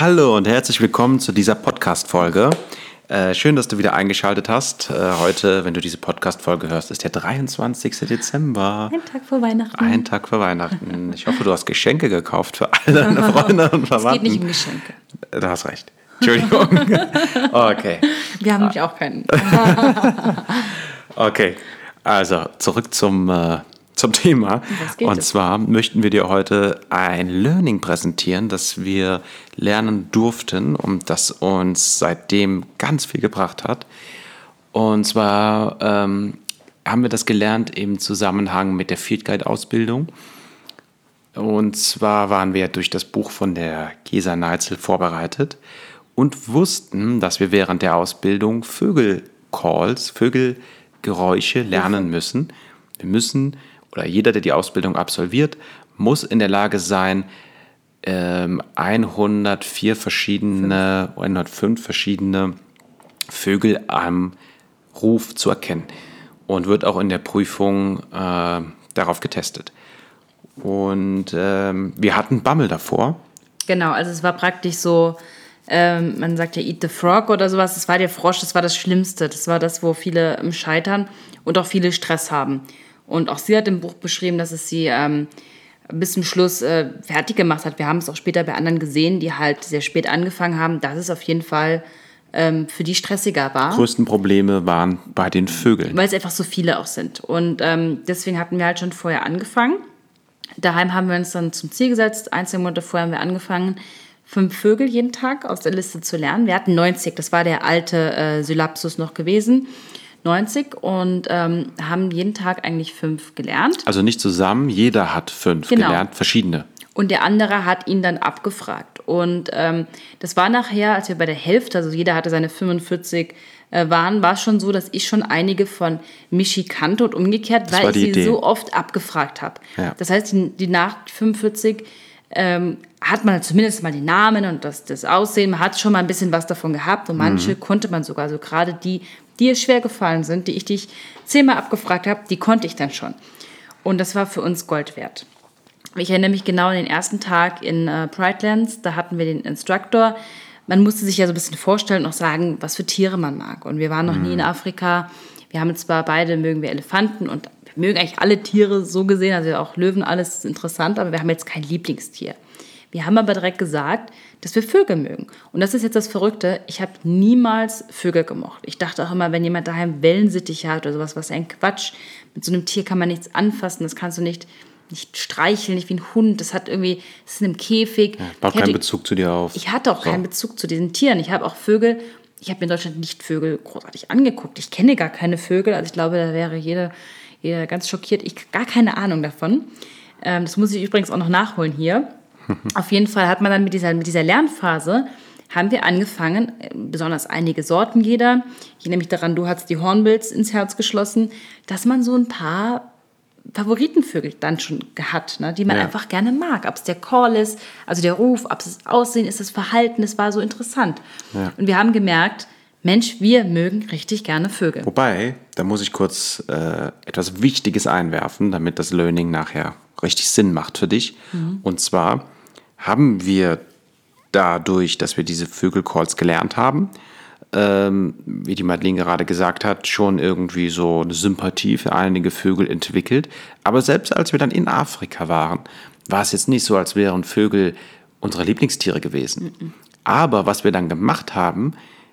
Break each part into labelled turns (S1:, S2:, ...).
S1: Hallo und herzlich willkommen zu dieser Podcast-Folge. Äh, schön, dass du wieder eingeschaltet hast. Äh, heute, wenn du diese Podcast-Folge hörst, ist der 23. Dezember.
S2: Ein Tag vor Weihnachten.
S1: Ein Tag vor Weihnachten. Ich hoffe, du hast Geschenke gekauft für alle deine Freunde und Verwandten.
S2: Es geht nicht um Geschenke.
S1: Du hast recht. Entschuldigung. Okay.
S2: Wir haben nämlich auch keinen.
S1: Okay. Also, zurück zum, äh, zum Thema. Und
S2: es?
S1: zwar möchten wir dir heute ein Learning präsentieren, das wir lernen durften und das uns seitdem ganz viel gebracht hat. Und zwar ähm, haben wir das gelernt im Zusammenhang mit der Field Guide Ausbildung. Und zwar waren wir durch das Buch von der Gesa Neitzel vorbereitet und wussten, dass wir während der Ausbildung Vögelcalls, Vögelgeräusche lernen müssen. Wir müssen, oder jeder, der die Ausbildung absolviert, muss in der Lage sein, ähm, 104 verschiedene, 105 verschiedene Vögel am Ruf zu erkennen und wird auch in der Prüfung äh, darauf getestet. Und ähm, wir hatten Bammel davor.
S2: Genau, also es war praktisch so, ähm, man sagt ja Eat the Frog oder sowas. Das war der Frosch, das war das Schlimmste. Das war das, wo viele ähm, scheitern und auch viele Stress haben. Und auch sie hat im Buch beschrieben, dass es sie ähm, bis zum Schluss äh, fertig gemacht hat. Wir haben es auch später bei anderen gesehen, die halt sehr spät angefangen haben, dass es auf jeden Fall ähm, für die stressiger war.
S1: größten Probleme waren bei den Vögeln.
S2: weil es einfach so viele auch sind. Und ähm, deswegen hatten wir halt schon vorher angefangen. Daheim haben wir uns dann zum Ziel gesetzt, ein, zwei Monate vorher haben wir angefangen, fünf Vögel jeden Tag aus der Liste zu lernen. Wir hatten 90, das war der alte äh, Synapsus noch gewesen. 90 und ähm, haben jeden Tag eigentlich fünf gelernt.
S1: Also nicht zusammen, jeder hat fünf
S2: Genau.
S1: gelernt, verschiedene.
S2: Und der andere hat ihn dann abgefragt. Und ähm, das war nachher, als wir bei der Hälfte, also jeder hatte seine 45 äh, waren, war es schon so, dass ich schon einige von Michi kannte und umgekehrt,
S1: war
S2: weil ich sie
S1: Idee.
S2: so oft abgefragt habe.
S1: Ja.
S2: Das heißt, die, die nach 45 ähm, hat man zumindest mal die Namen und das, das Aussehen, man hat schon mal ein bisschen was davon gehabt und manche
S1: Mhm.
S2: konnte man sogar, also gerade die, die ihr schwer gefallen sind, die ich dich zehnmal abgefragt habe, die konnte ich dann schon. Und das war für uns Gold wert. Ich erinnere mich genau an den ersten Tag in äh, Pridelands. Da hatten wir den Instructor. Man musste sich ja so ein bisschen vorstellen und auch sagen, was für Tiere man mag. Und wir waren noch nie in Afrika. Wir haben zwar beide, mögen wir Elefanten und wir mögen eigentlich alle Tiere so gesehen, also auch Löwen, alles ist interessant, aber wir haben jetzt kein Lieblingstier. Wir haben aber direkt gesagt, dass wir Vögel mögen. Und das ist jetzt das Verrückte. Ich habe niemals Vögel gemocht. Ich dachte auch immer, wenn jemand daheim Wellensittiche hat oder sowas, was ein Quatsch. Mit so einem Tier kann man nichts anfassen. Das kannst du nicht, nicht streicheln, nicht wie ein Hund. Das hat irgendwie, das ist in einem Käfig.
S1: Baut
S2: Ich hätte-
S1: keinen Bezug zu dir auf.
S2: ich hatte auch
S1: So.
S2: keinen Bezug zu diesen Tieren. Ich habe auch Vögel, ich habe mir in Deutschland nicht Vögel großartig angeguckt. Ich kenne gar keine Vögel. Also ich glaube, da wäre jeder, jeder ganz schockiert. Ich gar keine Ahnung davon. Ähm, das muss ich übrigens auch noch nachholen hier. Auf jeden Fall hat man dann mit dieser, mit dieser Lernphase, haben wir angefangen, äh, besonders einige Sorten jeder, ich nehme mich daran, du hast die Hornbills ins Herz geschlossen, dass man so ein paar Favoritenvögel dann schon hat, ne, die man
S1: Ja.
S2: einfach gerne mag. Ob es der Call ist, also der Ruf, ob es das Aussehen ist, das Verhalten, das war so interessant.
S1: Ja.
S2: Und wir haben gemerkt, Mensch, wir mögen richtig gerne Vögel.
S1: Wobei, da muss ich kurz äh, etwas Wichtiges einwerfen, damit das Learning nachher richtig Sinn macht für dich.
S2: Mhm.
S1: Und zwar haben wir dadurch, dass wir diese Vögelcalls gelernt haben, ähm, wie die Madeline gerade gesagt hat, schon irgendwie so eine Sympathie für einige Vögel entwickelt. Aber selbst als wir dann in Afrika waren, war es jetzt nicht so, als wären Vögel unsere Lieblingstiere gewesen. Aber was wir dann gemacht haben,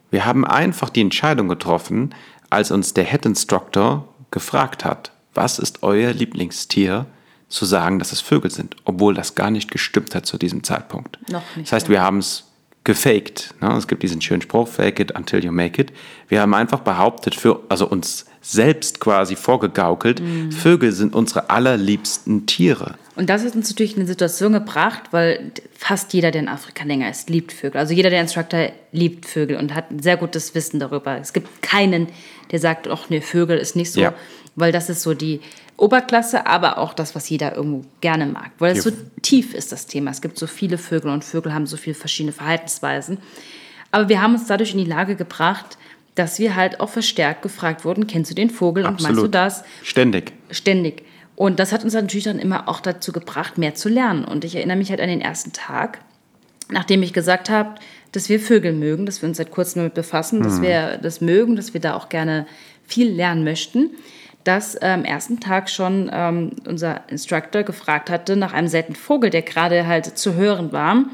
S1: wir haben einfach die Entscheidung getroffen, als uns der Head Instructor gefragt hat, was ist euer Lieblingstier, zu sagen, dass es Vögel sind, obwohl das gar nicht gestimmt hat zu diesem Zeitpunkt.
S2: Noch nicht,
S1: Das heißt, wir haben es gefaked. Ne? Es gibt diesen schönen Spruch, fake it until you make it. Wir haben einfach behauptet, für, also uns selbst quasi vorgegaukelt,
S2: Mhm.
S1: Vögel sind unsere allerliebsten Tiere.
S2: Und das hat uns natürlich in eine Situation gebracht, weil fast jeder, der in Afrika länger ist, liebt Vögel. Also jeder, der Instructor liebt Vögel und hat ein sehr gutes Wissen darüber. Es gibt keinen, der sagt, ach nee, Vögel ist nicht so,
S1: Ja.
S2: weil das ist so die Oberklasse, aber auch das, was jeder irgendwo gerne mag. Weil es so tief ist, das Thema. Es gibt so viele Vögel und Vögel haben so viele verschiedene Verhaltensweisen. Aber wir haben uns dadurch in die Lage gebracht, dass wir halt auch verstärkt gefragt wurden, kennst du den Vogel und meinst du das?
S1: Ständig.
S2: ständig. Und das hat uns natürlich dann immer auch dazu gebracht, mehr zu lernen. Und ich erinnere mich halt an den ersten Tag. nachdem ich gesagt habe, dass wir Vögel mögen, dass wir uns seit kurzem damit befassen, dass wir das mögen, dass wir da auch gerne viel lernen möchten, dass äh, am ersten Tag schon ähm, unser Instructor gefragt hatte nach einem seltenen Vogel, der gerade halt zu hören war.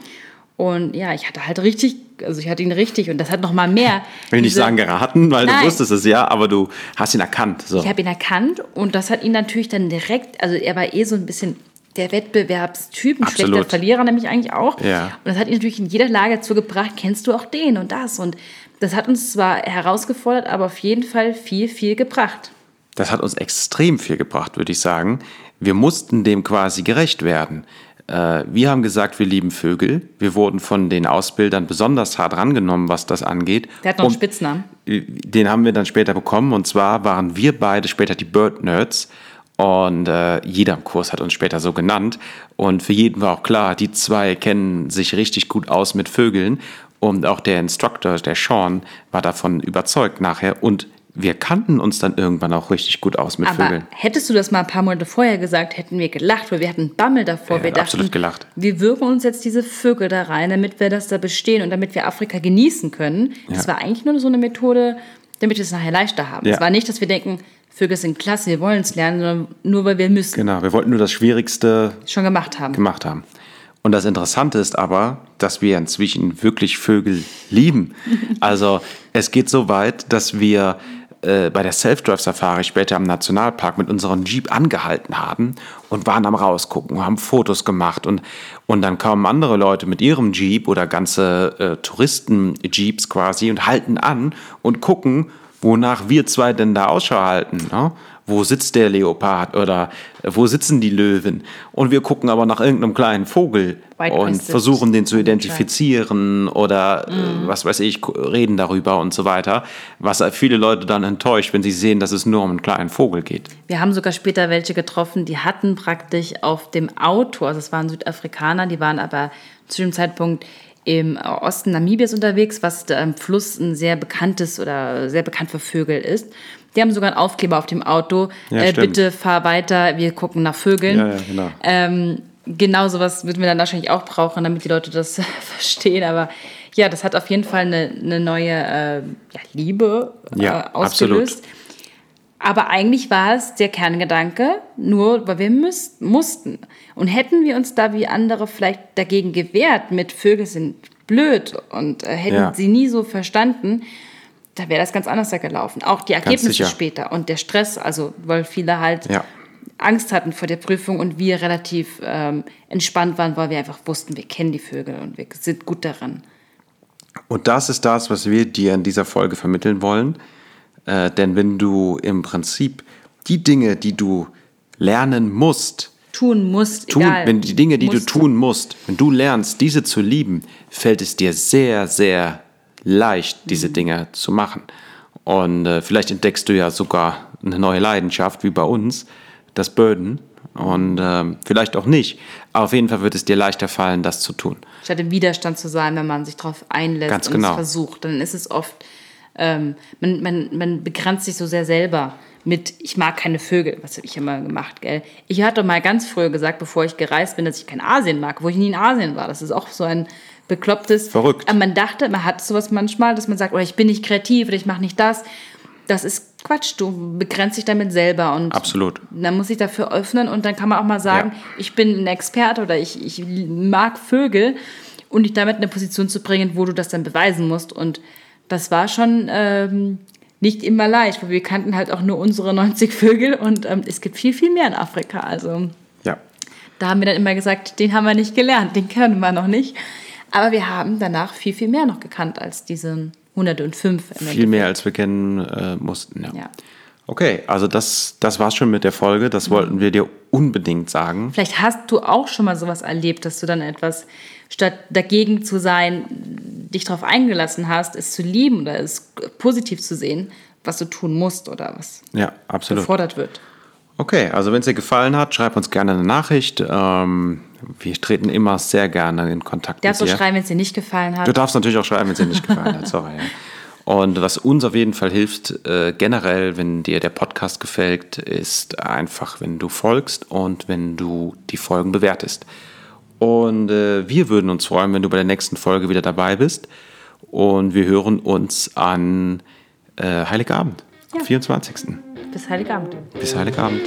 S2: Und ja, ich hatte halt richtig, also ich hatte ihn richtig und das hat noch mal mehr.
S1: Will nicht sagen geraten, weil
S2: Nein.
S1: du wusstest es ja, aber du hast ihn erkannt. So.
S2: Ich habe ihn erkannt und das hat ihn natürlich dann direkt, also er war eh so ein bisschen der Wettbewerbstyp, ein schlechter Verlierer nämlich eigentlich auch.
S1: Ja.
S2: Und das hat ihn natürlich in jeder Lage dazu gebracht, kennst du auch den und das. Und das hat uns zwar herausgefordert, aber auf jeden Fall viel, viel gebracht.
S1: Das hat uns extrem viel gebracht, würde ich sagen. Wir mussten dem quasi gerecht werden. Äh, Wir haben gesagt, wir lieben Vögel. Wir wurden von den Ausbildern besonders hart rangenommen, was das angeht.
S2: Der hat noch einen
S1: Und
S2: Spitznamen.
S1: Den haben wir dann später bekommen. Und zwar waren wir beide später die Bird Nerds. Und äh, jeder im Kurs hat uns später so genannt. Und für jeden war auch klar, die zwei kennen sich richtig gut aus mit Vögeln. Und auch der Instructor, der Sean, war davon überzeugt nachher. Und wir kannten uns dann irgendwann auch richtig gut aus mit
S2: Aber
S1: Vögeln.
S2: hättest du das mal ein paar Monate vorher gesagt, hätten wir gelacht, weil wir hatten Bammel davor.
S1: Ja,
S2: wir dachten,
S1: absolut gelacht.
S2: wir wirken uns jetzt diese Vögel da rein, damit wir das da bestehen und damit wir Afrika genießen können. Das
S1: Ja.
S2: war eigentlich nur so eine Methode, damit wir es nachher leichter haben.
S1: Ja.
S2: Es war nicht, dass wir denken, Vögel sind klasse, wir wollen es lernen, sondern nur, weil wir müssen.
S1: Genau, wir wollten nur das Schwierigste
S2: Schon gemacht haben.
S1: gemacht haben. Und das Interessante ist aber, dass wir inzwischen wirklich Vögel lieben. Also es geht so weit, dass wir äh, bei der Self-Drive-Safari später im Nationalpark mit unserem Jeep angehalten haben und waren am rausgucken, haben Fotos gemacht und, und dann kamen andere Leute mit ihrem Jeep oder ganze äh, Touristen-Jeeps quasi und halten an und gucken, wonach wir zwei denn da Ausschau halten. Ne? Wo sitzt der Leopard oder äh, wo sitzen die Löwen? Und wir gucken aber nach irgendeinem kleinen Vogel und versuchen den zu identifizieren oder äh, was weiß ich, reden darüber und so weiter. Was viele Leute dann enttäuscht, wenn sie sehen, dass es nur um einen kleinen Vogel geht.
S2: Wir haben sogar später welche getroffen, die hatten praktisch auf dem Auto, also es waren Südafrikaner, die waren aber zu dem Zeitpunkt im Osten Namibias unterwegs, was am Fluss ein sehr bekanntes oder sehr bekannt für Vögel ist. Die haben sogar einen Aufkleber auf dem Auto.
S1: Ja,
S2: äh, bitte fahr weiter, wir gucken nach Vögeln.
S1: Ja, ja, genau.
S2: Ähm, genau sowas würden wir dann wahrscheinlich auch brauchen, damit die Leute das verstehen. Aber ja, das hat auf jeden Fall eine, eine neue äh, Liebe
S1: Ja,
S2: äh, ausgelöst. Aber eigentlich war es der Kerngedanke, nur weil wir müß, mussten. Und hätten wir uns da wie andere vielleicht dagegen gewehrt, mit Vögel sind blöd und äh, hätten
S1: Ja.
S2: sie nie so verstanden, da wäre das ganz anders da gelaufen. Auch die Ergebnisse später und der Stress, also weil viele halt
S1: Ja.
S2: Angst hatten vor der Prüfung und wir relativ ähm, entspannt waren, weil wir einfach wussten, wir kennen die Vögel und wir sind gut daran.
S1: Und das ist das, was wir dir in dieser Folge vermitteln wollen. Äh, denn wenn du im Prinzip die Dinge, die du lernen musst,
S2: Tun musst,
S1: tun,
S2: egal.
S1: wenn die Dinge, die
S2: Musst
S1: du tun musst, wenn du lernst, diese zu lieben, fällt es dir sehr, sehr leicht,
S2: Mhm.
S1: diese Dinge zu machen. Und äh, vielleicht entdeckst du ja sogar eine neue Leidenschaft, wie bei uns, das Burden. Und ähm, vielleicht auch nicht. Aber auf jeden Fall wird es dir leichter fallen, das zu tun.
S2: statt im Widerstand zu sein, wenn man sich darauf einlässt
S1: Ganz
S2: und
S1: genau.
S2: es versucht, dann ist es oft, ähm, man, man, man begrenzt sich so sehr selber mit, ich mag keine Vögel, was habe ich immer gemacht, gell? Ich hatte mal ganz früh gesagt, bevor ich gereist bin, dass ich kein Asien mag, wo ich nie in Asien war. Das ist auch so ein beklopptes.
S1: Verrückt.
S2: Aber man dachte, man hat sowas manchmal, dass man sagt, oder ich bin nicht kreativ oder ich mache nicht das. Das ist Quatsch, du begrenzt dich damit selber und
S1: Absolut.
S2: dann muss ich dafür öffnen und dann kann man auch mal sagen,
S1: Ja.
S2: ich bin ein Experte oder ich, ich mag Vögel und dich damit in eine Position zu bringen, wo du das dann beweisen musst. Und das war schon ähm, nicht immer leicht, weil wir kannten halt auch nur unsere 90 Vögel und ähm, es gibt viel, viel mehr in Afrika. Also
S1: Ja.
S2: da haben wir dann immer gesagt, den haben wir nicht gelernt, den kennen wir noch nicht. Aber wir haben danach viel, viel mehr noch gekannt als diese 105. im
S1: Viel mehr, als wir kennen äh, mussten. Ja.
S2: Ja.
S1: Okay, also das, das war's schon mit der Folge. Das wollten wir dir unbedingt sagen.
S2: Vielleicht hast du auch schon mal sowas erlebt, dass du dann etwas, statt dagegen zu sein, dich darauf eingelassen hast, es zu lieben oder es positiv zu sehen, was du tun musst oder was
S1: Ja, absolut.
S2: gefordert wird.
S1: Okay, also wenn es dir gefallen hat, schreib uns gerne eine Nachricht. Ähm, wir treten immer sehr gerne in Kontakt
S2: Darfst du
S1: mit dir.
S2: schreiben, wenn es dir nicht gefallen hat?
S1: Du darfst natürlich auch schreiben, wenn es dir nicht gefallen hat. Sorry. Ja. Und was uns auf jeden Fall hilft, äh, generell, wenn dir der Podcast gefällt, ist einfach, wenn du folgst und wenn du die Folgen bewertest. Und äh, wir würden uns freuen, wenn du bei der nächsten Folge wieder dabei bist. Und wir hören uns an äh, Heiligabend,
S2: Ja.
S1: 24.
S2: Bis Heiligabend.
S1: Bis Heiligabend.